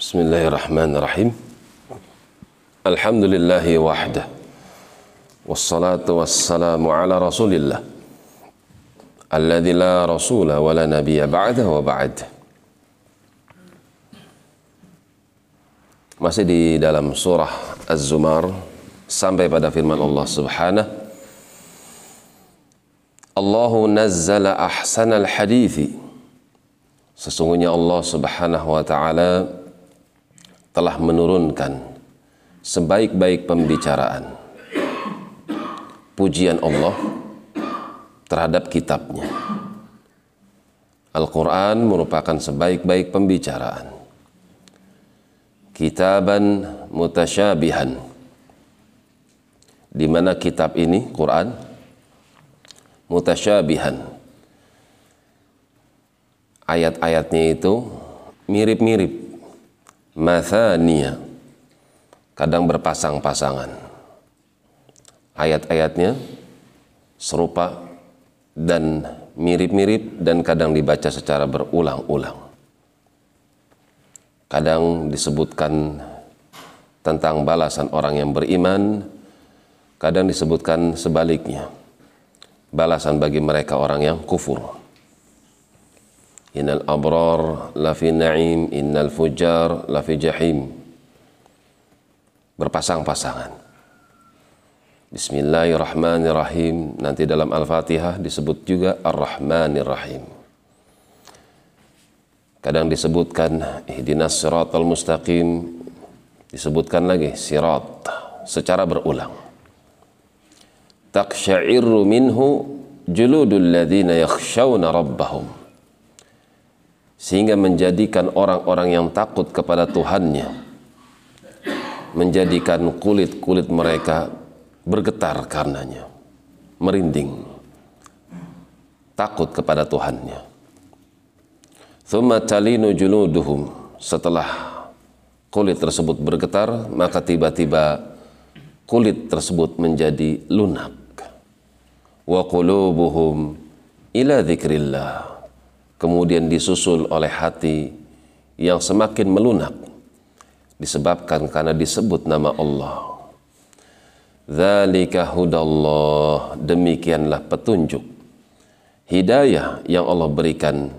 بسم الله الرحمن الرحيم الحمد لله وحده والصلاة والسلام على رسول الله الذي لا رسول ولا نبي بعده وبعد Masih di dalam surah Az-Zumar sampai pada firman Allah Subhanahu Allahu nazzala ahsanal hadithi Sesungguhnya Allah Subhanahu wa taala telah menurunkan sebaik-baik pembicaraan pujian Allah terhadap kitabnya. Al-Quran merupakan sebaik-baik pembicaraan. Kitaban mutasyabihan. Di mana kitab ini, Quran, mutasyabihan. Ayat-ayatnya itu mirip-mirip. Mathaniya. Kadang berpasang-pasangan. Ayat-ayatnya serupa dan mirip-mirip dan kadang dibaca secara berulang-ulang kadang disebutkan tentang balasan orang yang beriman, kadang disebutkan sebaliknya, balasan bagi mereka orang yang kufur. Innal abrar lafi na'im, innal fujar lafi jahim. Berpasang-pasangan. Bismillahirrahmanirrahim. Nanti dalam Al-Fatihah disebut juga Ar-Rahmanirrahim. Kadang disebutkan ihdinas siratal mustaqim, disebutkan lagi sirat secara berulang. Taqsya'iru minhu juludul ladzina yakhshawna rabbahum. Sehingga menjadikan orang-orang yang takut kepada Tuhannya menjadikan kulit-kulit mereka bergetar karenanya, merinding, takut kepada Tuhannya. Setelah kulit tersebut bergetar, maka tiba-tiba kulit tersebut menjadi lunak. Wa qulubuhum ila dzikrillah. Kemudian disusul oleh hati yang semakin melunak disebabkan karena disebut nama Allah. Dzalika hudallah, demikianlah petunjuk hidayah yang Allah berikan.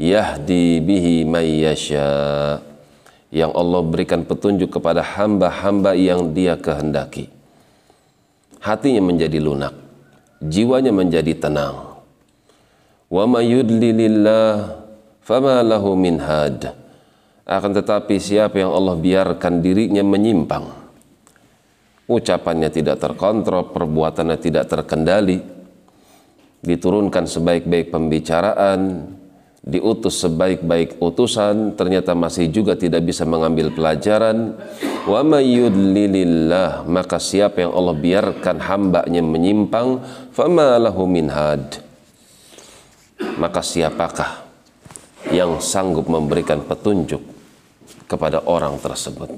Yahdi bihi mayyasha yang Allah berikan petunjuk kepada hamba-hamba yang dia kehendaki. Hatinya menjadi lunak jiwanya menjadi tenang wa mayudlilillah fama lahu min had akan tetapi siapa yang Allah biarkan dirinya menyimpang ucapannya tidak terkontrol, perbuatannya tidak terkendali, diturunkan sebaik-baik pembicaraan, diutus sebaik-baik utusan, ternyata masih juga tidak bisa mengambil pelajaran. Wa mayyudlilillah, maka siapa yang Allah biarkan hambanya menyimpang, fama lahu min had. Maka siapakah yang sanggup memberikan petunjuk kepada orang tersebut?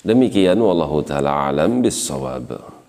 Demikian wallahu taala alam bisawab.